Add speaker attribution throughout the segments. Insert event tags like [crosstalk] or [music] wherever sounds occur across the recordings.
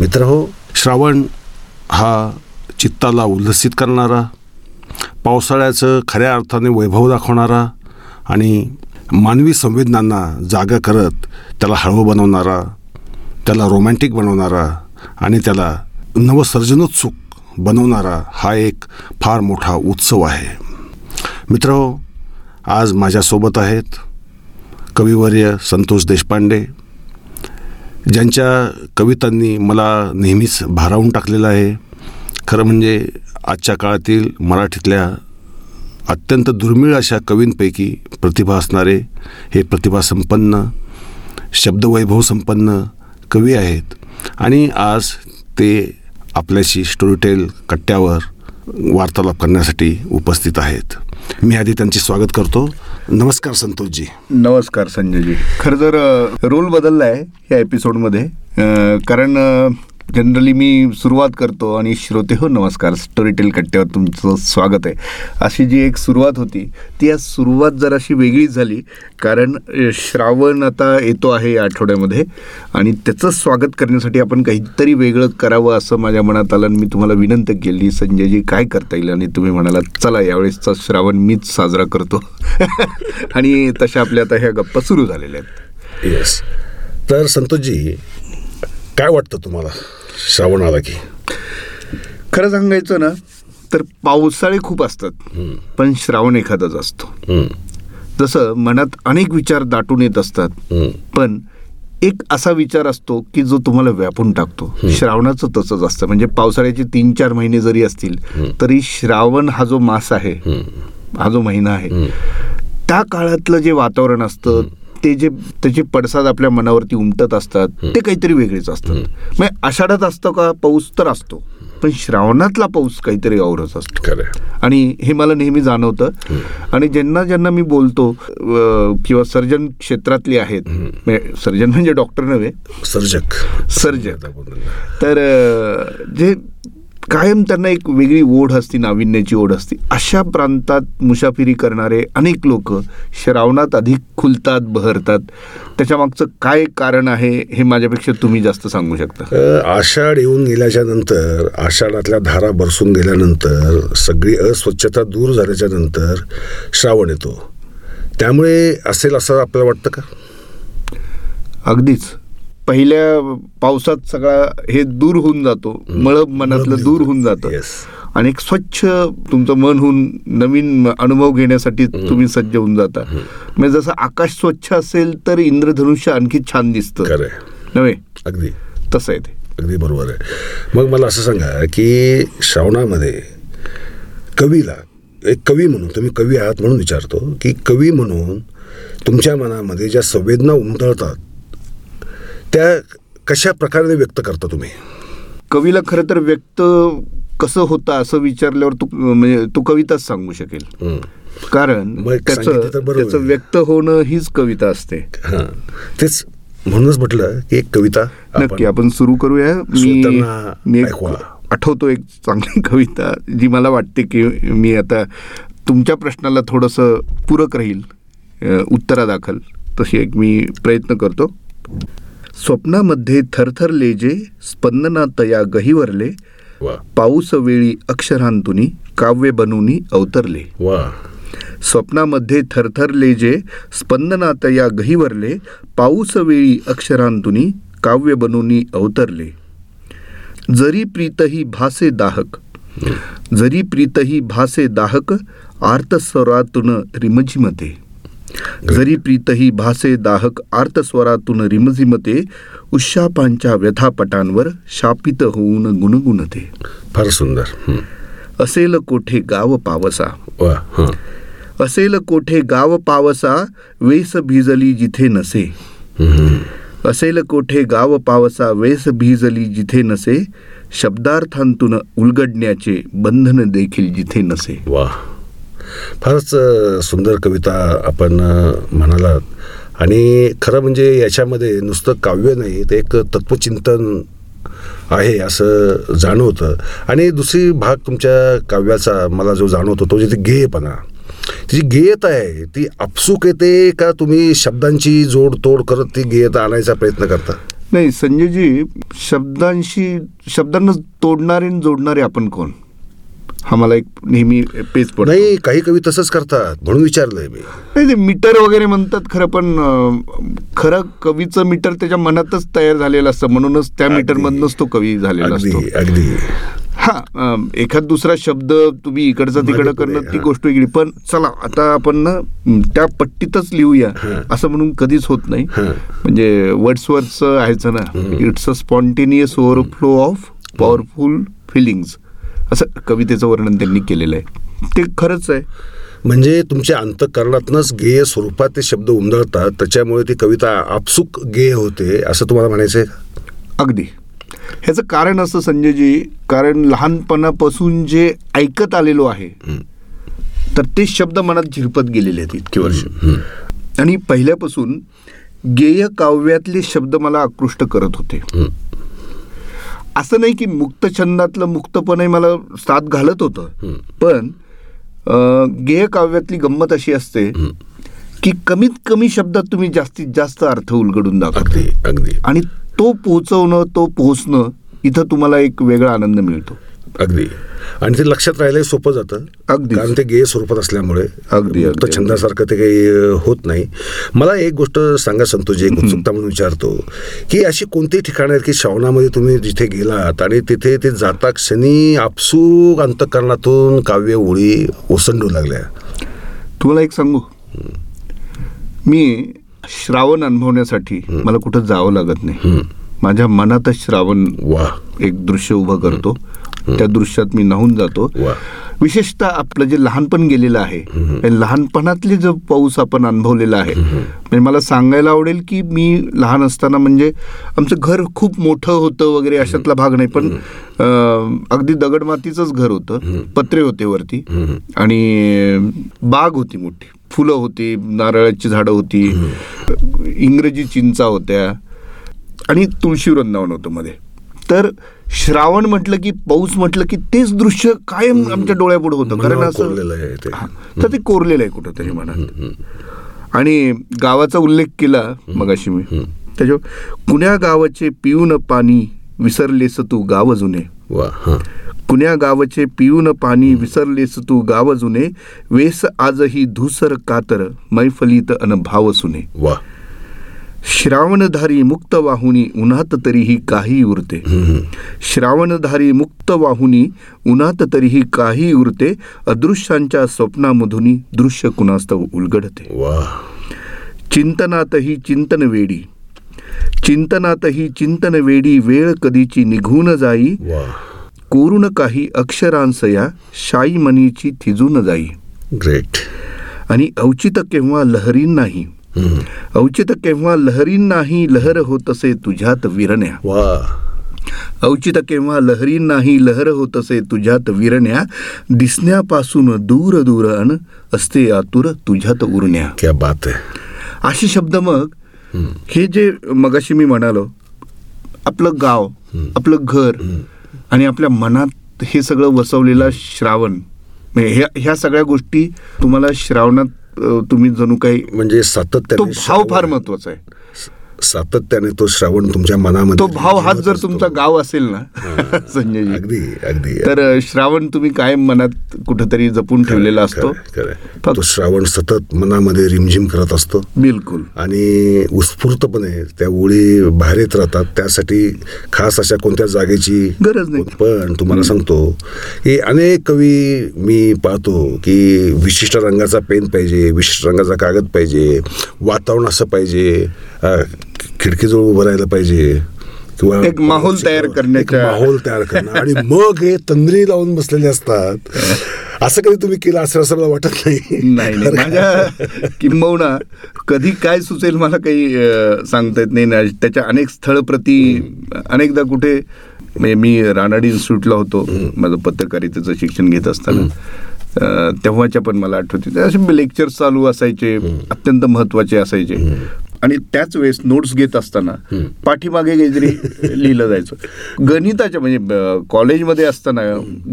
Speaker 1: मित्र हो. श्रावण हा चित्ताला उल्हसित करणारा पावसाळ्याचं खऱ्या अर्थाने वैभव दाखवणारा आणि मानवी संवेदनांना जागा करत त्याला हळवं बनवणारा त्याला रोमॅन्टिक बनवणारा आणि त्याला नवसर्जनोत्सुक बनवणारा हा एक फार मोठा उत्सव आहे. मित्र हो, आज माझ्यासोबत आहेत कविवर्य संतोष देशपांडे ज्यांच्या कवितांनी मला नेहमीच भारावून टाकलेलं आहे खरं म्हणजे आजच्या काळातील मराठीतल्या अत्यंत दुर्मिळ अशा कवींपैकी प्रतिभा असणारे हे प्रतिभासंपन्न शब्दवैभवसंपन्न कवी आहेत. आणि आज ते आपल्याशी स्टोरीटेल कट्ट्यावर वार्तालाप करण्यासाठी उपस्थित आहेत. मी आधी त्यांचे स्वागत करतो. नमस्कार संतोषजी.
Speaker 2: नमस्कार संजयजी. खरं तर रोल बदलला आहे या एपिसोडमध्ये कारण जनरली मी सुरुवात करतो आणि श्रोते हो नमस्कार. स्टोरीटेल कट्ट्यावर तुमचं स्वागत आहे. अशी जी एक सुरुवात होती ती आज सुरुवात जराशी वेगळीच झाली कारण श्रावण आता येतो आहे या आठवड्यामध्ये आणि त्याचं स्वागत करण्यासाठी आपण काहीतरी वेगळं करावं असं माझ्या मनात आलं आणि मी तुम्हाला विनंती केली संजयजी काय करता येईल? आणि तुम्ही म्हणाला चला यावेळेसचा श्रावण मीच साजरा करतो. [laughs] आणि तशा आपल्या आता ह्या गप्पा सुरू झालेल्या आहेत.
Speaker 1: येस तर संतोषजी काय वाटतं तुम्हाला? श्रावण आला की.
Speaker 2: खरं सांगायचं ना तर पावसाळे खूप असतात पण श्रावण एखादाच असतो. जसं मनात अनेक विचार दाटून येत असतात पण एक असा विचार असतो की जो तुम्हाला व्यापून टाकतो. श्रावणाचं तसंच असतं. म्हणजे पावसाळ्याचे तीन चार महिने जरी असतील तरी श्रावण हा जो मास आहे हा जो महिना आहे त्या काळातलं जे वातावरण असतं ते जे त्याचे पडसाद आपल्या मनावरती उमटत असतात ते काहीतरी वेगळेच असतात. म्हणजे आषाढात असतं का? पाऊस तर असतो. पण श्रावणातला पाऊस काहीतरी औरच असतो. आणि हे मला नेहमी जाणवतं. आणि ज्यांना ज्यांना मी बोलतो किंवा सर्जन क्षेत्रातले आहेत म्हणजे सर्जन म्हणजे डॉक्टर नव्हे.
Speaker 1: सर्जक.
Speaker 2: सर्जन तर जे कायम त्यांना एक वेगळी ओढ असते नाविन्याची ओढ असते. अशा प्रांतात मुसाफिरी करणारे अनेक लोक श्रावणात अधिक खुलतात बहरतात. त्याच्यामागचं काय कारण आहे हे माझ्यापेक्षा तुम्ही जास्त सांगू शकता.
Speaker 1: आषाढ येऊन गेल्याच्यानंतर आषाढातल्या धारा बरसून गेल्यानंतर सगळी अस्वच्छता दूर झाल्याच्यानंतर श्रावण येतो. त्यामुळे असेल असं आपल्याला वाटतं का?
Speaker 2: अगदीच. पहिल्या पावसात सगळा हे दूर होऊन जातो. मळब मनातलं दूर होऊन जातं. आणि एक स्वच्छ तुमचं मन होऊन नवीन अनुभव घेण्यासाठी तुम्ही सज्ज होऊन जाता. म्हणजे जसं आकाश स्वच्छ असेल तर इंद्रधनुष्य आणखी छान दिसतं. नव्हे?
Speaker 1: अगदी.
Speaker 2: तसं आहे ते.
Speaker 1: अगदी बरोबर आहे. मग मला असं सांगा की श्रावणामध्ये कवीला एक कवी म्हणून तुम्ही कवी आहात म्हणून विचारतो की कवी म्हणून तुमच्या मनामध्ये ज्या संवेदना उमटळतात त्या कशा प्रकारे व्यक्त करता तुम्ही?
Speaker 2: कवीला खरं तर व्यक्त कसं होतं असं विचारल्यावर तू म्हणजे तू कविताच सांगू शकेल. कारण त्याचं. व्यक्त होणं हीच कविता असते.
Speaker 1: तेच म्हणूनच म्हटलं की एक कविता
Speaker 2: नक्की आपण सुरू करूया. मी. आठवतो एक चांगली [laughs] कविता जी मला वाटते की मी आता तुमच्या प्रश्नाला थोडंसं पूरक राहील उत्तरादाखल. तशी एक मी प्रयत्न करतो. स्वप्नामध्ये थरथरले जे स्पंदना तया गहिवरले
Speaker 1: वा.
Speaker 2: पाऊस वेळी अक्षरांतुनी काव्य बनूनी अवतरले. स्वप्नामध्ये थरथरले जे स्पंदनात या गहिवरले पाऊस वेळी अक्षरांतुनी काव्य बनूनी अवतरले. जरी प्रीतही भासे दाहक जरी प्रीतही भासे दाहक आर्तस्वरातून रिमझिमते. जरी प्रीतही भासे दाहक आर्तस्वरातून रिमझिमते उशापांच्या व्यथापटांवर शापित होऊन गुणगुणते.
Speaker 1: फार सुंदर.
Speaker 2: असेल कोठे गाव पावसा.
Speaker 1: हां.
Speaker 2: असेल कोठे गाव पावसा वेस भिजली जिथे नसे. असेल कोठे गाव पावसा वेस भिजली जिथे नसे शब्दार्थांतून उलगडण्याचे बंधन देखील जिथे नसे.
Speaker 1: वा. फारच सुंदर कविता आपण म्हणालात. आणि खरं म्हणजे याच्यामध्ये नुसतं काव्य नाही ते एक तत्वचिंतन आहे असं जाणवतं. आणि दुसरी भाग तुमच्या काव्याचा मला जो जाणवतो तो जिथे गेयपणा. तिची गेयता आहे ती आपसूक येते का तुम्ही शब्दांची जोड तोड करत ती गेयता आणायचा प्रयत्न करता?
Speaker 2: नाही संजयजी शब्दांशी शब्दांना तोडणारे आणि जोडणारे आपण कोण? हा मला एक नेहमी पेच पडतो.
Speaker 1: नाही काही कवी तसंच करतात म्हणून विचारलंय मी.
Speaker 2: नाही ते मीटर वगैरे म्हणतात खरं पण खरं कवीचं मीटर त्याच्या मनातच तयार झालेलं असतं. म्हणूनच त्या. मीटरमधनच तो कवी झालेला असतो.
Speaker 1: अगदी.
Speaker 2: हा एखाद दुसरा शब्द तुम्ही इकडचा तिकडं करणं ती. गोष्ट वेगळी. पण चला आता आपण ना त्या पट्टीतच लिहूया. असं म्हणून कधीच होत नाही. म्हणजे वर्ड्सवरचं आहेचं ना. It's a spontaneous overflow of powerful feelings असं कवितेचं वर्णन त्यांनी केलेलं आहे. ते खरंच आहे.
Speaker 1: म्हणजे तुमच्या अंतकरणातनच गेय स्वरूपात ते शब्द उमदळतात त्याच्यामुळे ती कविता आपसुक गेय होते असं तुम्हाला म्हणायचंय का?
Speaker 2: अगदी. ह्याचं कारण असं संजयजी कारण लहानपणापासून जे ऐकत आलेलो आहे तर ते शब्द मनात झिरपत गेलेले आहेत इतके वर्ष. आणि पहिल्यापासून गेय काव्यातले शब्द मला आकृष्ट करत होते. असं नाही की मुक्त छंदातलं मुक्तपणे मला साथ घालत होतं. पण गेय काव्यातली गंमत अशी असते की कमीत कमी शब्दात तुम्ही जास्तीत जास्त अर्थ उलगडून दाखवता.
Speaker 1: अगदी.
Speaker 2: आणि तो पोहोचवणं तो पोहोचणं इथं तुम्हाला एक वेगळा आनंद मिळतो.
Speaker 1: अगदी. आणि ते लक्षात राहायला सोपं जातं.
Speaker 2: अगदीच.
Speaker 1: कारण ते गेय स्वरूपात असल्यामुळे
Speaker 2: अगदी, अगदी.
Speaker 1: छंदासारखं ते काही होत नाही. मला एक गोष्ट सांगा संतोषजी एक उत्सुकता म्हणून विचारतो की अशी कोणती ठिकाणं आहेत की श्रावणामध्ये तुम्ही जिथे गेलात आणि तिथे ते जाता क्षणी आपसूक अंतकरणातून काव्य ओळी ओसंडू लागल्या?
Speaker 2: तुम्हाला एक सांगू? मी श्रावण अनुभवण्यासाठी मला कुठं जावं लागत नाही. माझ्या मनातच श्रावण
Speaker 1: वा.
Speaker 2: एक दृश्य उभं करतो. त्या दृश्यात मी नाहून जातो. विशेषतः आपलं जे लहानपण गेलेलं आहे लहानपणातले जो पाऊस आपण अनुभवलेला आहे म्हणजे मला सांगायला आवडेल की मी लहान असताना म्हणजे आमचं घर खूप मोठं होतं वगैरे अशातला भाग नाही पण अगदी दगडमातीचंच घर होतं पत्रे होते वरती. आणि बाग होती मोठी. फुलं होती नारळाची झाडं होती इंग्रजी चिंचा होत्या आणि तुळशी वृंदावन होतं मध्ये. तर श्रावण म्हटलं की पाऊस म्हटलं की तेच दृश्य कायम आमच्या डोळ्यापुढे होतं. कारण असं
Speaker 1: कोरलेलं आहे ते.
Speaker 2: तर ते कोरलेलं आहे कुठंतरी मनात. आणि गावाचा उल्लेख केला मगाशी मी. त्याच्या कुण्या गावाचे पिऊन पाणी विसरलेस तू गाव जुने
Speaker 1: वा
Speaker 2: कुण्या गावचे पिऊन पाणी विसरलेस तू गाव जुने वेस आजही धुसर कातर मैफलीत अन भाव सुने.
Speaker 1: वा.
Speaker 2: श्रावणधारी मुक्त वाहुनी उन्हात तरीही काही उरते. श्रावणधारी मुक्त वाहुनी उन्हात तरीही काही उरते अदृश्यांच्या स्वप्नामधुनी दृश्य कुणास्तव उलगडते. चिंतनातही चिंतन वेडी चिंतनातही चिंतन वेडी वेळ कधीची निघून जाई कोरून काही अक्षरांसया शाई मनीची थिजून जाई.
Speaker 1: ग्रेट.
Speaker 2: आणि औचित केव्हा लहरीन नाही औचित केव्हा लहरीन नाही लहर होतसे तुझ्यात विरण्या.
Speaker 1: वा.
Speaker 2: औचित केव्हा लहरी नाही लहर होत असे तुझ्यात विरण्या. दिसण्यापासून दूर दूर अन असते आतुर तुझ्यात उरण्या.
Speaker 1: क्या बात आहे
Speaker 2: असे शब्द मग हे जे मगाशी मी म्हणालो आपलं गाव आपलं घर आणि आपल्या मनात हे सगळं वसवलेलं श्रावण. म्हणजे ह्या ह्या सगळ्या गोष्टी तुम्हाला श्रावणात तुम्ही जणू काही
Speaker 1: म्हणजे
Speaker 2: तो
Speaker 1: सातत्याने
Speaker 2: भाव फार महत्त्वाचा आहे.
Speaker 1: सातत्याने तो श्रावण तुमच्या मनामध्ये
Speaker 2: तो भाव हाच जर. तुमचा गाव असेल ना [laughs] संजयजी
Speaker 1: अगदी अगदी.
Speaker 2: तर श्रावण तुम्ही कायम मनात कुठेतरी जपून ठेवलेला असतो.
Speaker 1: तो श्रावण सतत मनामध्ये रिमझिम करत असतो.
Speaker 2: बिलकुल.
Speaker 1: आणि उत्स्फूर्तपणे त्या ओळी बाहेर येत राहतात. त्यासाठी खास अशा कोणत्या जागेची
Speaker 2: गरज नाही.
Speaker 1: पण तुम्हाला सांगतो की अनेक कवी मी पाहतो की विशिष्ट रंगाचा पेन पाहिजे विशिष्ट रंगाचा कागद पाहिजे वातावरण असं पाहिजे. खिडकीजवळ उभं राहायला पाहिजे किंवा
Speaker 2: एक माहोल तयार
Speaker 1: एक
Speaker 2: करण्याच्या-
Speaker 1: माहोल तयार करणं. आणि मग हे तंद्री लावून बसलेले असतात. असं कधी तुम्ही केलं? असं असं मला वाटत नाही.
Speaker 2: नाही माझ्या किंबहुना कधी काय सुचेल मला काही सांगता येत नाही. त्याच्या अनेक स्थळप्रती अनेकदा कुठे म्हणजे मी रानाडी इन्स्टिट्यूटला होतो. माझं पत्रकारितेचं शिक्षण घेत असताना. तेव्हाच्या पण मला आठवते असे लेक्चर्स चालू असायचे. अत्यंत महत्त्वाचे असायचे. आणि त्याच वेळेस नोट्स घेत असताना पाठीमागे काहीतरी लिहिलं जायचं. गणिताच्या म्हणजे कॉलेजमध्ये असताना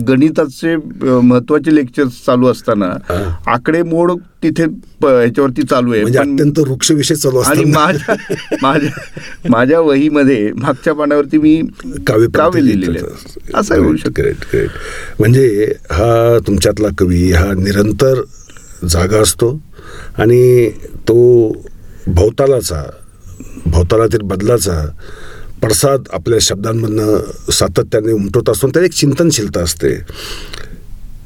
Speaker 2: गणिताचे महत्त्वाचे लेक्चर्स चालू असताना आकडेमोड तिथे ह्याच्यावरती चालू आहे.
Speaker 1: म्हणजे अत्यंत वृक्ष विषय चालू
Speaker 2: आणि माझ्या माझ्या माझ्या वहीमध्ये मागच्या पानावरती मी
Speaker 1: काव्य
Speaker 2: काव्य लिहिलेले. असं होऊ शकतं.
Speaker 1: म्हणजे हा तुमच्यातला कवी हा निरंतर जागा असतो आणि तो भोवतालाचा भोवतालातील बदलाचा पडसाद आपल्या शब्दांमधनं सातत्याने उमटवत असतो आणि त्यात एक चिंतनशीलता असते.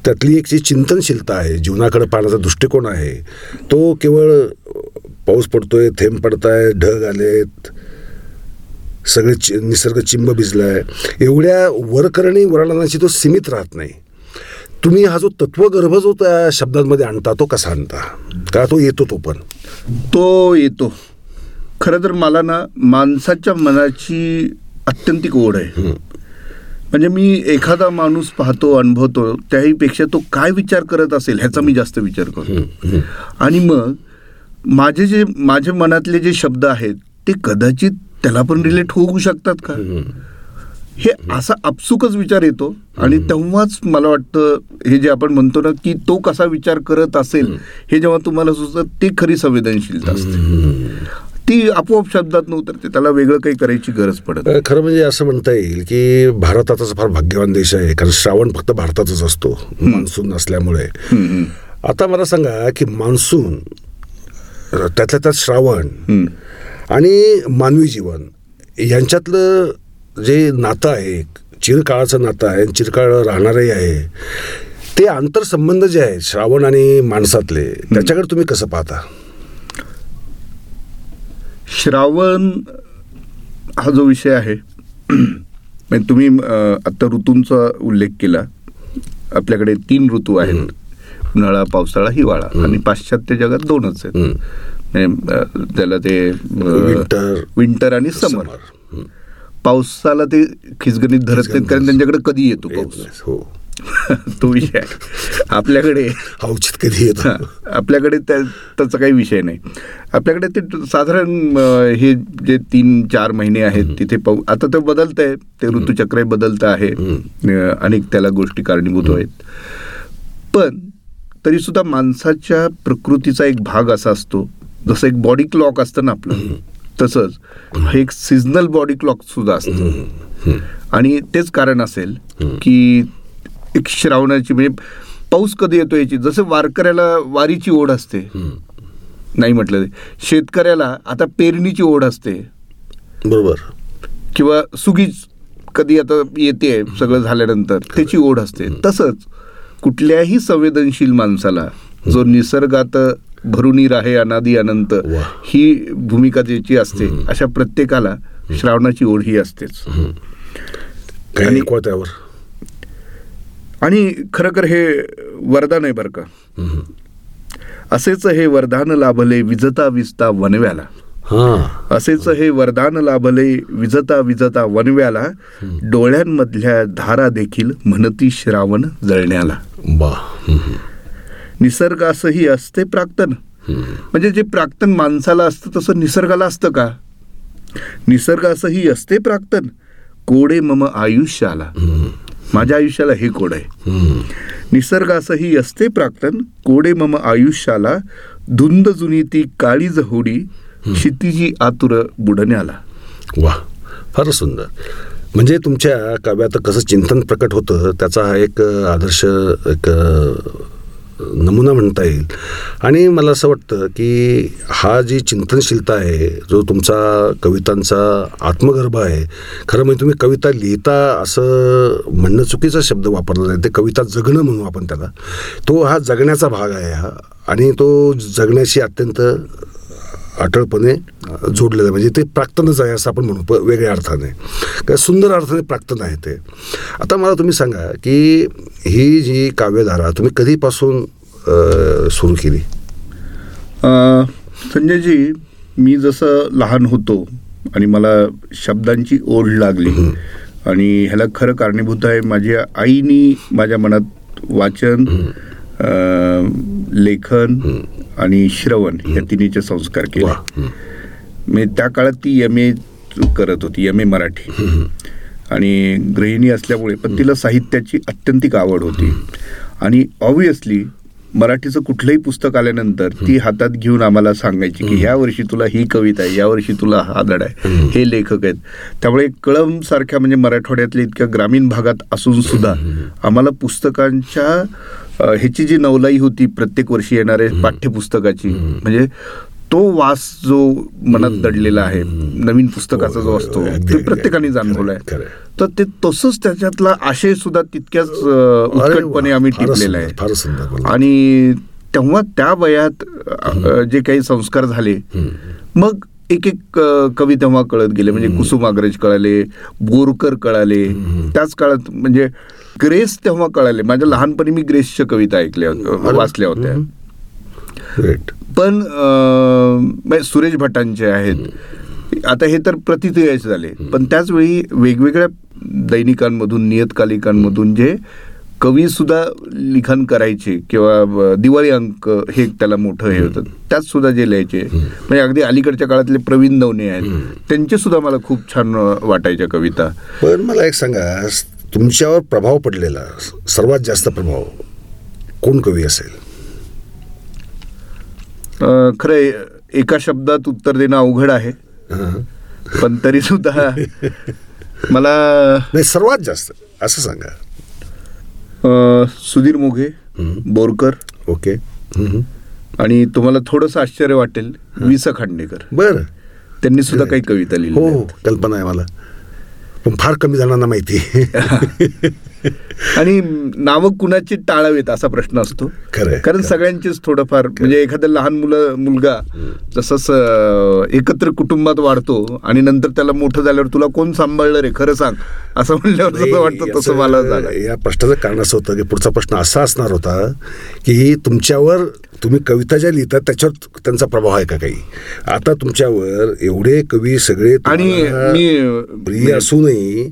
Speaker 1: त्यातली एक जी चिंतनशीलता आहे जीवनाकडे पाहण्याचा दृष्टिकोन आहे तो केवळ पाऊस पडतोय थेंब पडताय ढग आलेत सगळे चि निसर्ग चिंब भिजलाय एवढ्या वरकरणी वरणाची तो सीमित राहत नाही. तुम्ही हा जो तत्वगर्भ जो त्या शब्दांमध्ये आणता तो कसा आणता? का तो येतो तो पण?
Speaker 2: तो येतो. खरं तर मला ना माणसाच्या मनाची अत्यंतिक ओढ आहे. म्हणजे मी एखादा माणूस पाहतो अनुभवतो त्याहीपेक्षा तो काय विचार करत असेल ह्याचा मी जास्त विचार करतो. आणि मग माझे जे माझ्या मनातले जे शब्द आहेत ते कदाचित त्याला पण रिलेट होऊ शकतात का? हे असा आपसुकच विचार येतो आणि तेव्हाच मला वाटतं हे जे आपण म्हणतो ना की तो कसा विचार करत असेल हे जेव्हा तुम्हाला सुचतं ते खरी संवेदनशीलता असते. ती आपोआप शब्दात नव्हतं त्याला वेगळं काही करायची गरज पडत
Speaker 1: खरं म्हणजे असं म्हणता येईल की भारत आताचा फार भाग्यवान देश आहे कारण श्रावण फक्त भारतातच असतो मान्सून असल्यामुळे आता मला सांगा की मान्सून त्यातल्या त्यात श्रावण. आणि मानवी जीवन यांच्यातलं जे नातं आहे चिरकाळाचं नातं आहे चिरकाळ राहणारही आहे ते आंतरसंबंध जे आहेत श्रावण आणि माणसातले त्याच्याकडे तुम्ही कसं पाहता?
Speaker 2: श्रावण हा जो विषय आहे म्हणजे तुम्ही अं, आता ऋतूंचा उल्लेख केला. आपल्याकडे तीन ऋतू आहेत. उन्हाळा पावसाळा हिवाळा आणि पाश्चात्य जगात दोनच आहेत.
Speaker 1: हम्म.
Speaker 2: म्हणजे, त्याला ते
Speaker 1: Winter.
Speaker 2: विंटर. आणि समर. पावसाला ते खिचगणित धरत नाहीत कारण त्यांच्याकडे कधी येतो पाऊस.
Speaker 1: हो. [laughs]
Speaker 2: तो विषय आहे. आपल्याकडे
Speaker 1: हा उचित कधी येतो?
Speaker 2: आपल्याकडे त्या त्याचा काही विषय नाही. आपल्याकडे ते साधारण हे जे तीन चार महिने आहेत तिथे पाऊ आता ते बदलत आहे. ते ऋतुचक्र बदलत आहे. अनेक त्याला गोष्टी कारणीभूत आहेत. पण तरी सुद्धा माणसाच्या प्रकृतीचा एक भाग असा असतो. जसं एक बॉडी क्लॉक असतं ना आपलं. तसंच हे एक सिजनल बॉडी क्लॉक सुद्धा असतं. आणि तेच कारण असेल की एक श्रावणाची म्हणजे पाऊस कधी येतो याची जसं वारकऱ्याला वारीची ओढ असते. नाही म्हटलं शेतकऱ्याला आता पेरणीची ओढ असते.
Speaker 1: बरोबर.
Speaker 2: किंवा सुगीच कधी आता येते सगळं झाल्यानंतर त्याची ओढ असते. तसंच कुठल्याही संवेदनशील माणसाला जो निसर्गात भरुनीर आहे अनादी अनंत. ही भूमिका ज्याची असते अशा प्रत्येकाला श्रावणाची ओढ ही असतेच. आणि-
Speaker 1: नको त्यावर
Speaker 2: आणि खरं कर हे वरदान आहे बरं का. असेच हे वरदान लाभले विजता विजता वनव्याला.
Speaker 1: हा.
Speaker 2: असेच हे वरदान लाभले विजता विजता वनव्याला. डोळ्यांमधल्या धारा देखील म्हणती श्रावण जळण्याला.
Speaker 1: बा
Speaker 2: निसर्ग असंही असते प्राक्तन. म्हणजे जे प्राक्तन माणसाला असतं तसं निसर्गाला असतं का? निसर्ग असंही असते प्राक्तन. कोडे मम आयुष्याला. माझ्या आयुष्याला हे कोड आहे. निसर्ग असंही असते प्राक्तन. कोडे मम आयुष्याला. धुंद जुनी ती काळी जहोडी. क्षितिजी आतुर बुडण्याला.
Speaker 1: वा फारच सुंदर. म्हणजे तुमच्या काव्यात कसं चिंतन प्रकट होतं त्याचा हा एक आदर्श एक नमुना म्हणता येईल. आणि मला असं वाटतं की हा जी चिंतनशीलता आहे जो तुमचा कवितांचा आत्मगर्भ आहे खरं म्हणजे तुम्ही कविता लिहिता असं म्हणणं चुकीचा शब्द वापरला जाईल. ते कविता जगणं म्हणू आपण त्याला. तो हा जगण्याचा भाग आहे हा. आणि तो जगण्याशी अत्यंत अटळपणे जोडलेलं आहे. म्हणजे ते प्राक्तनच आहे असं आपण म्हणू प- वेगळ्या अर्थाने. काय सुंदर अर्थाने प्राक्तन आहे ते. आता मला तुम्ही सांगा की ही जी काव्यधारा तुम्ही कधीपासून सुरू केली?
Speaker 2: संजयजी मी जसं लहान होतो आणि मला शब्दांची ओढ लागली आणि ह्याला खरं कारणीभूत आहे माझ्या आईनी माझ्या मनात वाचन लेखन आणि श्रवण या तिन्हीचे संस्कार केले. मी त्या काळात ती एम ए करत होती एम ए मराठी. आणि गृहिणी असल्यामुळे पण तिला साहित्याची अत्यंतिक आवड होती. आणि ऑब्विसली मराठीचं कुठलंही पुस्तक आल्यानंतर ती हातात घेऊन आम्हाला सांगायची की ह्या वर्षी तुला ही कविता आहे या वर्षी तुला हा धडा आहे. हे लेखक आहेत. त्यामुळे कळम सारख्या म्हणजे मराठवाड्यातल्या इतक्या ग्रामीण भागात असून सुद्धा आम्हाला पुस्तकांच्या ह्याची जी नवलाई होती प्रत्येक वर्षी येणारे पाठ्यपुस्तकाची म्हणजे तो वास जो मनात दडलेला आहे नवीन पुस्तकाचा जो असतो ते. प्रत्येकाने जाणवलाय. तर ते तसंच त्याच्यातला आशय सुद्धा तितक्याच उत्कटपणे आम्ही टिपलेला आहे. आणि तेव्हा त्या वयात जे काही संस्कार झाले मग एक एक कवी तेव्हा कळत गेले म्हणजे कुसुमाग्रज कळाले बोरकर कळाले. त्याच काळात म्हणजे ग्रेस तेव्हा कळाले. माझ्या लहानपणी मी ग्रेसच्या कविता ऐकल्या होत्या वाचल्या होत्या. पण सुरेश भटांचे आहेत आता हे तर प्रतिक्रियाचे झाले. पण त्याचवेळी वेगवेगळ्या दैनिकांमधून नियतकालिकांमधून जे कवी सुद्धा लिखाण करायचे किंवा दिवाळी अंक हे त्याला मोठं हे होतं. त्यात सुद्धा जे लिहायचे म्हणजे अगदी अलीकडच्या काळातले प्रवीण दवणे आहेत त्यांचे सुद्धा मला खूप छान वाटायच्या कविता.
Speaker 1: पण मला एक सांगा तुमच्यावर प्रभाव पडलेला सर्वात जास्त प्रभाव कोण कवी असेल?
Speaker 2: खरं एका शब्दात उत्तर देणं अवघड आहे.
Speaker 1: हं.
Speaker 2: पण तरी सुद्धा मला
Speaker 1: नाही सर्वात जास्त असं सांगा.
Speaker 2: सुधीर मोघे बोरकर.
Speaker 1: ओके. हं.
Speaker 2: आणि तुम्हाला थोडंसं आश्चर्य वाटेल वि स खांडेकर
Speaker 1: बरं.
Speaker 2: त्यांनी सुद्धा काही कविता
Speaker 1: हो
Speaker 2: लिहिल्या
Speaker 1: हो कल्पना आहे मला. पण फार कमी जणांना माहिती. [laughs]
Speaker 2: आणि नावं कुणाची टाळावेत असा प्रश्न असतो. कारण. सगळ्यांचेच थोडंफार म्हणजे एखादा लहान मुलं मुलगा जसंच एकत्र कुटुंबात वाढतो आणि नंतर त्याला मोठं झाल्यावर तुला कोण सांभाळलं रे? खरं सांग. असं म्हणल्यावर जसं वाटतं तसं मला झालं.
Speaker 1: या प्रश्नाचं कारण असं होतं की पुढचा प्रश्न असा असणार होता की तुमच्यावर तुम्ही कविता ज्या लिहितात त्याच्यावर त्यांचा प्रभाव आहे का काही? आता तुमच्यावर एवढे कवी सगळे
Speaker 2: आणि
Speaker 1: तुम्हाला
Speaker 2: मी-
Speaker 1: प्रिय असूनही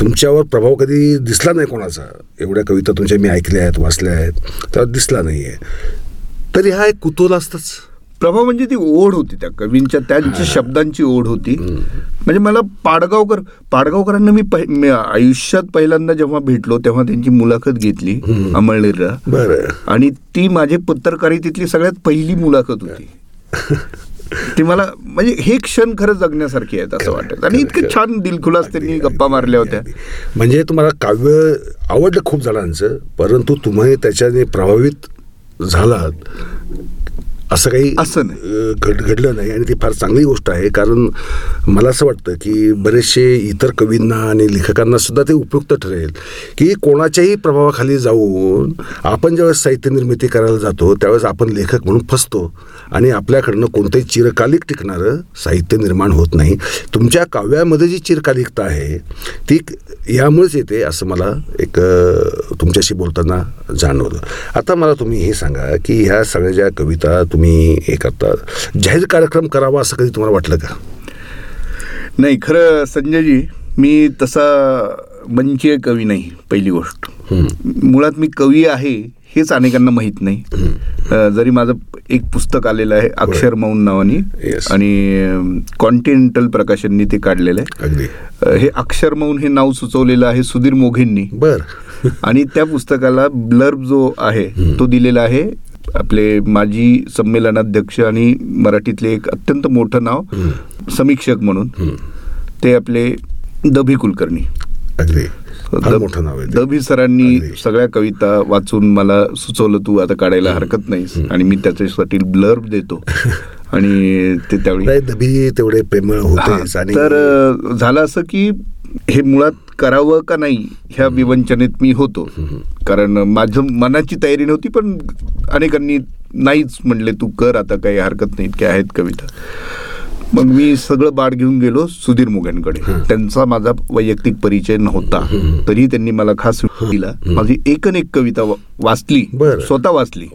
Speaker 1: तुमच्यावर प्रभाव कधी दिसला नाही कोणाचा. एवढ्या कविता तुमच्या मी ऐकल्या आहेत वाचल्या आहेत तर दिसला नाही आहे तरी हा एक कुतूहल असतंच.
Speaker 2: प्रभाव म्हणजे ती ओढ होती त्या कवींच्या त्यांच्या शब्दांची ओढ होती. म्हणजे मला पाडगावकर पाडगावकरांना मी मी आयुष्यात पहिल्यांदा जेव्हा भेटलो तेव्हा त्यांची मुलाखत घेतली अमळनेरला. आणि ती माझी पत्रकारितेतली सगळ्यात पहिली मुलाखत होती. [laughs] ती मला म्हणजे हे क्षण खरं जगण्यासारखे आहेत असं वाटत. आणि इतके छान दिलखुलास त्यांनी गप्पा मारल्या होत्या.
Speaker 1: म्हणजे तुम्हाला काव्य आवडलं खूप जणांचं परंतु तुम्ही त्याच्याने प्रभावित झालात. असं काही
Speaker 2: असं
Speaker 1: घड घडलं नाही आणि ती फार चांगली गोष्ट आहे. कारण मला असं वाटतं की बरेचसे इतर कवींना आणि लेखकांना सुद्धा ते उपयुक्त ठरेल की कोणाच्याही प्रभावाखाली जाऊन आपण ज्यावेळेस साहित्य निर्मिती करायला जातो त्यावेळेस आपण लेखक म्हणून फसतो आणि आपल्याकडनं कोणतंही चिरकालिक टिकणारं साहित्य निर्माण होत नाही. तुमच्या काव्यामध्ये जी चिरकालिकता आहे ती यामुळेच येते असं मला एक तुमच्याशी बोलताना जाणवलं. आता मला तुम्ही हे सांगा की ह्या सगळ्या ज्या कविता तुम्ही हे करता. जाहीर कार्यक्रम करावा असं कधी तुम्हाला वाटलं का?
Speaker 2: नाही खरं संजयजी मी तसा मंचीय कवी नाही पहिली गोष्ट. मुळात मी कवी आहे हेच अनेकांना माहीत नाही. जरी माझं एक पुस्तक आलेलं आहे अक्षर मौन नावानी. आणि कॉन्टिनेंटल प्रकाशननी ते काढलेलं आहे. हे अक्षर मौन हे नाव सुचवलेलं आहे सुधीर मोघेंनी.
Speaker 1: बर.
Speaker 2: आणि त्या पुस्तकाला ब्लर्ब जो आहे तो दिलेला आहे आपले माजी संमेलनाध्यक्ष आणि मराठीतले एक अत्यंत मोठं नाव समीक्षक म्हणून ते आपले दभी कुलकर्णी.
Speaker 1: मोठं नाव आहे.
Speaker 2: दभी सरांनी. सगळ्या कविता वाचून मला सुचवलं तू आता काढायला हरकत नाहीस आणि मी त्याच्यासाठी ब्लर्ब देतो. [laughs] आणि ते त्यावेळी
Speaker 1: नाही तेवढे प्रेमळ
Speaker 2: हा,
Speaker 1: आणि
Speaker 2: तर झालं असं की हे मुळात करावं का नाही ह्या विवंचनेत मी होतो. कारण माझं मनाची तयारी नव्हती पण अनेकांनी नाहीच म्हणले तू कर आता काही हरकत नाही इतक्या आहेत कविता. मग मी सगळं बाळ घेऊन गेलो सुधीर मुगांकडे. त्यांचा माझा वैयक्तिक परिचय नव्हता. तरी त्यांनी मला खास दिला. माझी एकन एक कविता वाचली. स्वतः वाचली.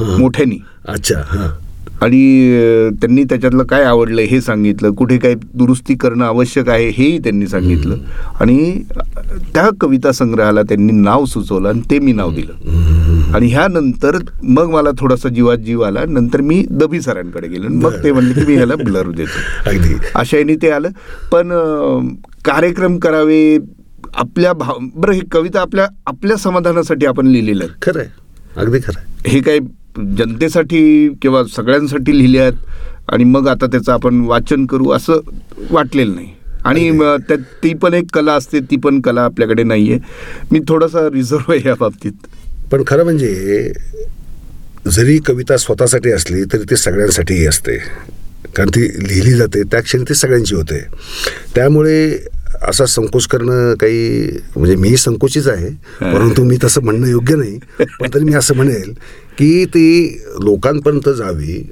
Speaker 2: मोठ्यानी.
Speaker 1: अच्छा
Speaker 2: आणि त्यांनी त्याच्यातलं काय आवडलं हे सांगितलं. कुठे काय दुरुस्ती करणं आवश्यक आहे हेही त्यांनी सांगितलं. आणि त्या कविता संग्रहाला त्यांनी नाव सुचवलं आणि ते मी नाव दिलं. आणि ह्यानंतर मग मला थोडासा जीवात जीव आला. नंतर मी दबी सरांकडे गेलो आणि मग ते म्हणले की मी ह्याला ब्लर [laughs] देतो.
Speaker 1: अगदी.
Speaker 2: आशयाने ते आलं. पण कार्यक्रम करावे आपल्या भाव बरं ही कविता आपल्या आपल्या समाधानासाठी आपण लिहिलेलं
Speaker 1: खरं अगदी खरं
Speaker 2: हे काही जनतेसाठी किंवा सगळ्यांसाठी लिहिले आहेत आणि मग आता त्याचं आपण वाचन करू असं वाटलेलं नाही. आणि त्यात ती पण एक कला असते ती पण कला आपल्याकडे नाही आहे मी थोडासा रिझर्व आहे या बाबतीत.
Speaker 1: पण खरं म्हणजे जरी कविता स्वतःसाठी असली तरी ती सगळ्यांसाठीही असते. कारण ती लिहिली जाते त्या क्षणी ती सगळ्यांची होते. त्यामुळे असा संकोच करणं काही म्हणजे मी संकोचीच आहे परंतु मी तसं म्हणणं योग्य नाही. पण तरी मी असं म्हणेल की ती लोकांपर्यंत जावी.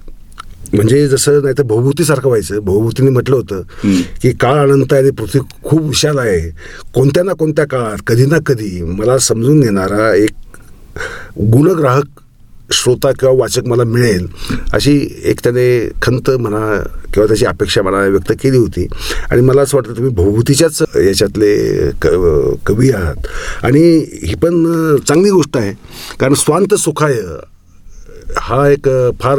Speaker 1: म्हणजे जसं नाही तर बहुभूतीसारखं व्हायचं. बहुभूतीने म्हटलं होतं की काळ अनंत आहे आणि पृथ्वी खूप विशाल आहे. कोणत्या ना कोणत्या काळात कधी ना कधी मला समजून घेणारा एक गुणग्राहक श्रोता किंवा वाचक मला मिळेल अशी एक त्याने खंत म्हणा किंवा त्याची अपेक्षा म्हणा व्यक्त केली होती. आणि मला असं वाटतं तुम्ही भौभूतीच्याच याच्यातले क कवी आहात. आणि ही पण चांगली गोष्ट आहे. कारण स्वांत सुखाय हा एक फार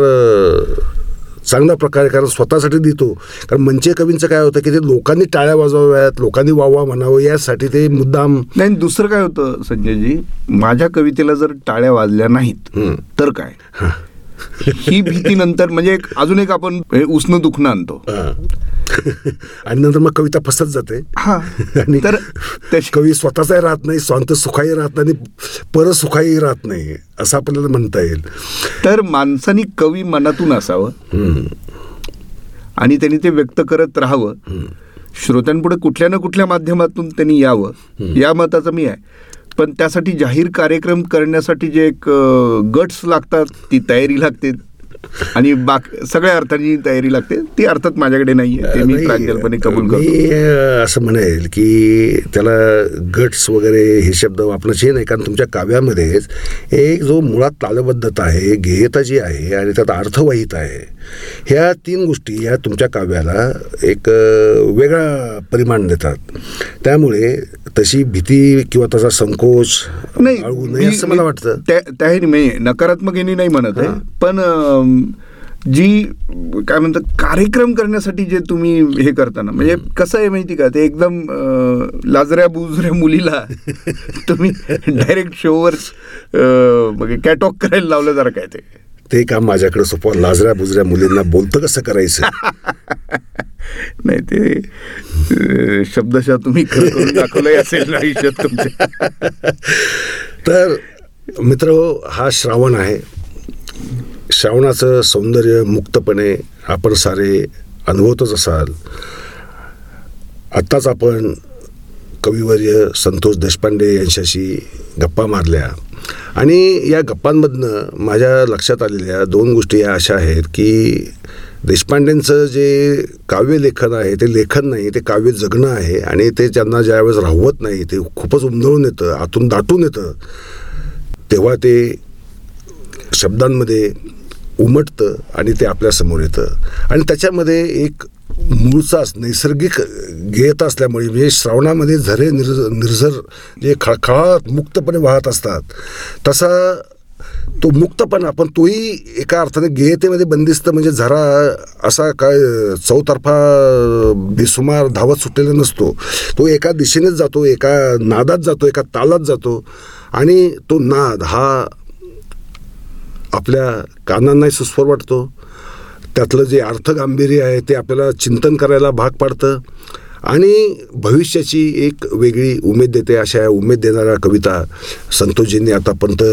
Speaker 1: चांगला प्रकार कारण स्वतःसाठी देतो कारण मंचे कवींचं काय होतं की ते लोकांनी टाळ्या वाजवाव्यात लोकांनी वावा म्हणावं यासाठी ते मुद्दाम
Speaker 2: नाही दुसरं काय होतं संजयजी माझ्या कवितेला जर टाळ्या वाजल्या नाहीत. तर काय ही भीती नंतर म्हणजे अजून एक आपण हे उष्ण दुखणं आणतो. [laughs]
Speaker 1: आणि नंतर मग कविता फसत जाते.
Speaker 2: हा. [laughs]
Speaker 1: आणि कवी स्वतःचाही राहत नाही स्वांत सुखाही राहत नाही आणि परसुखाही राहत नाही असं आपल्याला म्हणता येईल.
Speaker 2: तर माणसानी कवी मनातून असावं. आणि त्यांनी ते व्यक्त करत राहावं. श्रोत्यांपुढे कुठल्या ना कुठल्या माध्यमातून त्यांनी यावं या मताचं मी आहे. पण त्यासाठी जाहीर कार्यक्रम करण्यासाठी जे एक गट्स लागतात ती तयारी लागते. आणि बाक सगळ्या अर्थांची तयारी लागते. ती अर्थात माझ्याकडे नाही आहे ते मी
Speaker 1: नाही,
Speaker 2: प्रांजलपणे कबूल करतो.
Speaker 1: असं म्हणेल की त्याला गट्स वगैरे हे शब्द वापरायचे नाही कारण तुमच्या काव्यामध्येच एक जो मुळात तालबद्धता आहे गेयता जी आहे आणि त्यात अर्थवाहित आहे ह्या तीन गोष्टी ह्या तुमच्या काव्याला एक वेगळा परिमाण देतात. त्यामुळे तशी भीती किंवा तसा संकोच
Speaker 2: मी-
Speaker 1: असं मला वाटतं.
Speaker 2: त्या- मी नकारात्मक ह्यानी नाही म्हणत आहे. पण जी काय म्हणतात कार्यक्रम करण्यासाठी जे तुम्ही हे करताना म्हणजे कसं आहे माहिती का? ते एकदम लाजऱ्या बुजऱ्या मुलीला तुम्ही डायरेक्ट शोवर कॅटॉक करायला लावलं जरा काय ते.
Speaker 1: ते काम माझ्याकडे सोपवा लाजऱ्या बुजऱ्या मुलींना बोलतं कसं करायचं? [laughs]
Speaker 2: नाही ते शब्दशः तुम्ही दाखवलंय असेल आयुष्यात तुमच्या. [laughs]
Speaker 1: तर मित्र हा श्रावण आहे. श्रावणाचं सौंदर्य मुक्तपणे आपण सारे अनुभवतच असाल. आत्ताच आपण कविवर्य संतोष देशपांडे यांच्याशी गप्पा मारल्या. आणि या गप्पांमधनं माझ्या लक्षात आलेल्या दोन गोष्टी या अशा आहेत की देशपांडेंचं जे काव्यलेखन आहे ते लेखन नाही ते काव्य जगणं आहे आणि ते त्यांना ज्यावेळेस राहवत नाही ते खूपच उमदळून येतं आतून दाटून येतं तेव्हा ते शब्दांमध्ये उमटतं आणि ते आपल्यासमोर येतं. आणि त्याच्यामध्ये एक मूळचाच नैसर्गिक घेत असल्यामुळे म्हणजे श्रावणामध्ये झरे निर्ज निर्झर जे खळखळात मुक्तपणे वाहत असतात. तसा तो मुक्तपणा पण तोही एका अर्थाने गेयतेमध्ये बंदिस्त म्हणजे झरा असा काय चौतर्फा बेसुमार धावत सुटलेला नसतो. तो एका दिशेनेच जातो एका नादात जातो एका तालात जातो आणि तो नाद हा आपल्या कानांनाही सुस्वर वाटतो. त्यातलं जे अर्थगांभीर्य आहे ते आपल्याला चिंतन करायला भाग पाडतं. आणि भविष्याची एक वेगळी उमेद देते अशा उमेद देणाऱ्या कविता संतोषजींनी आतापर्यंत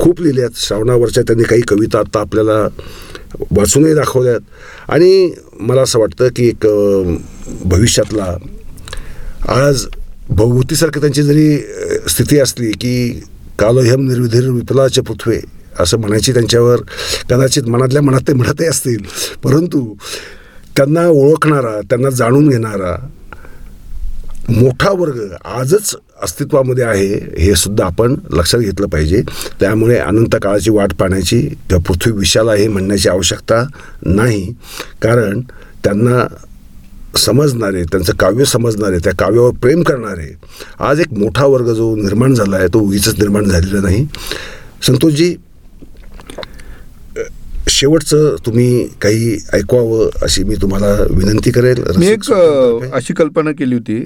Speaker 1: खूप लिहिल्यात. श्रावणावरच्या त्यांनी काही कविता आत्ता आपल्याला वाचूनही दाखवल्यात. आणि मला असं वाटतं की एक भविष्यातला आज भवभूतीसारखी त्यांची जरी स्थिती असली की कालोह्यम निर्विधीर विपलाचे पृथ्वे असं म्हणायची त्यांच्यावर कदाचित मनातल्या मनात ते म्हणतही असतील. परंतु त्यांना ओळखणारा त्यांना जाणून घेणारा मोठा वर्ग आजच अस्तित्वामध्ये आहे हे सुद्धा आपण लक्षात घेतलं पाहिजे. त्यामुळे अनंत काळाची वाट पाहण्याची किंवा पृथ्वी विशाल आहे म्हणण्याची आवश्यकता नाही. कारण त्यांना समजणारे त्यांचं काव्य समजणारे त्या काव्यावर प्रेम करणारे आज एक मोठा वर्ग जो निर्माण झाला आहे तो उगीच निर्माण झालेला नाही. संतोषजी शेवटचं तुम्ही काही ऐकवावं अशी मी तुम्हाला विनंती करेल
Speaker 2: मी एक. अशी कल्पना केली होती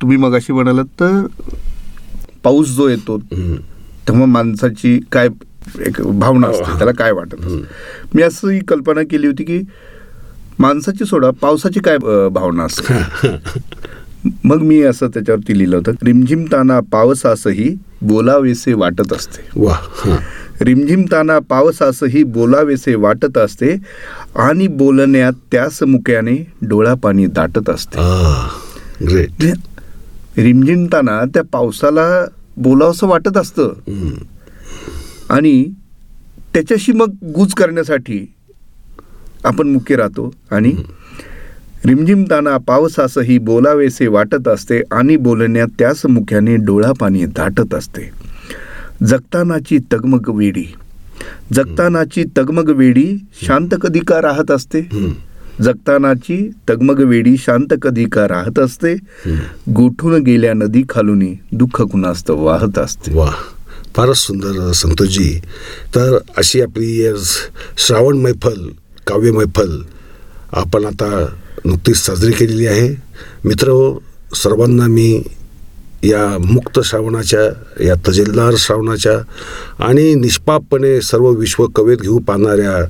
Speaker 2: तुम्ही मग अशी म्हणालात तर पाऊस जो येतो. तेव्हा माणसाची काय एक भावना असते
Speaker 1: हा.
Speaker 2: त्याला काय वाटत. मी असं ही कल्पना केली होती की माणसाची सोडा पावसाची काय भावना असते [laughs] मग मी असं त्याच्यावरती लिहिलं होतं रिमझिम ताना पावसासही बोलावेसे वाटत असते.
Speaker 1: वा हां.
Speaker 2: रिमझिम ताना पावसासही बोलावेसे वाटत असते आणि बोलण्यात त्यास मुक्याने डोळा पाणी दाटत असते.
Speaker 1: ग्रेट
Speaker 2: रिमझिम ताना त्या पावसाला बोलावंसं वाटत असतं. आणि त्याच्याशी मग गुज करण्यासाठी आपण मुख्य राहतो आणि रिमझिमताना पावसासही बोलावेसे वाटत असते आणि बोलण्यात त्याच मुख्याने डोळा पाणी दाटत असते. जगतानाची तगमग वेडी. जगतानाची तगमग वेडी शांत कधी का राहत असते? जगतानाची तगमग वेडी शांत कधी का राहत असते? गोठून गेल्या नदी खालुनी दुःख कुणास्त वाहत असते?
Speaker 1: वा फारच सुंदर संतोषजी. तर अशी आपली श्रावण मैफल काव्य मैफल आपण आता नुकतीच साजरी केलेली आहे. मित्र हो, सर्वांना मी या मुक्त श्रावणाच्या या तजेलदार श्रावणाच्या आणि निष्पापपणे सर्व विश्व कवेत घेऊ पाहणाऱ्या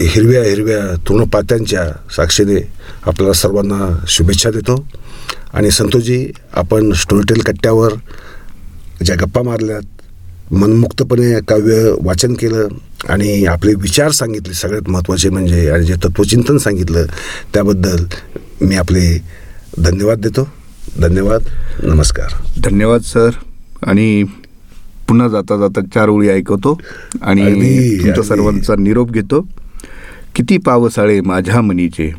Speaker 1: हिरव्या हिरव्या तृणपात्यांच्या साक्षीने आपल्याला सर्वांना शुभेच्छा देतो. आणि संतोजी आपण स्टोरीटेल कट्ट्यावर ज्या गप्पा मारल्यात मनमुक्तपणे काव्य वाचन केलं आणि आपले विचार सांगितले. सगळ्यात महत्त्वाचे म्हणजे आणि जे तत्वचिंतन सांगितलं त्याबद्दल मी आपले धन्यवाद देतो. धन्यवाद. नमस्कार.
Speaker 2: धन्यवाद सर. आणि पुन्हा जाता जाता चार ओळी ऐकवतो आणि तुमच्या. सर्वांचा निरोप घेतो. किती पावसाळे माझ्या मनीचे.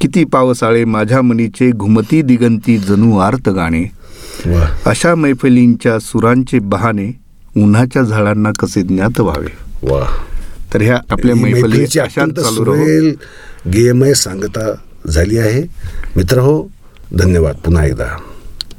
Speaker 2: किती पावसाळे माझ्या मनीचे घुमती दिगंती जणू आर्त गाणे अशा मैफलींच्या सुरांचे बहाणे उन्हाच्या झाडांना कसे ज्ञात व्हावे?
Speaker 1: वा.
Speaker 2: तर ह्या आपल्या मैफली चालू
Speaker 1: गेमय सांगता झाली आहे. मित्र हो धन्यवाद. पुन्हा एकदा.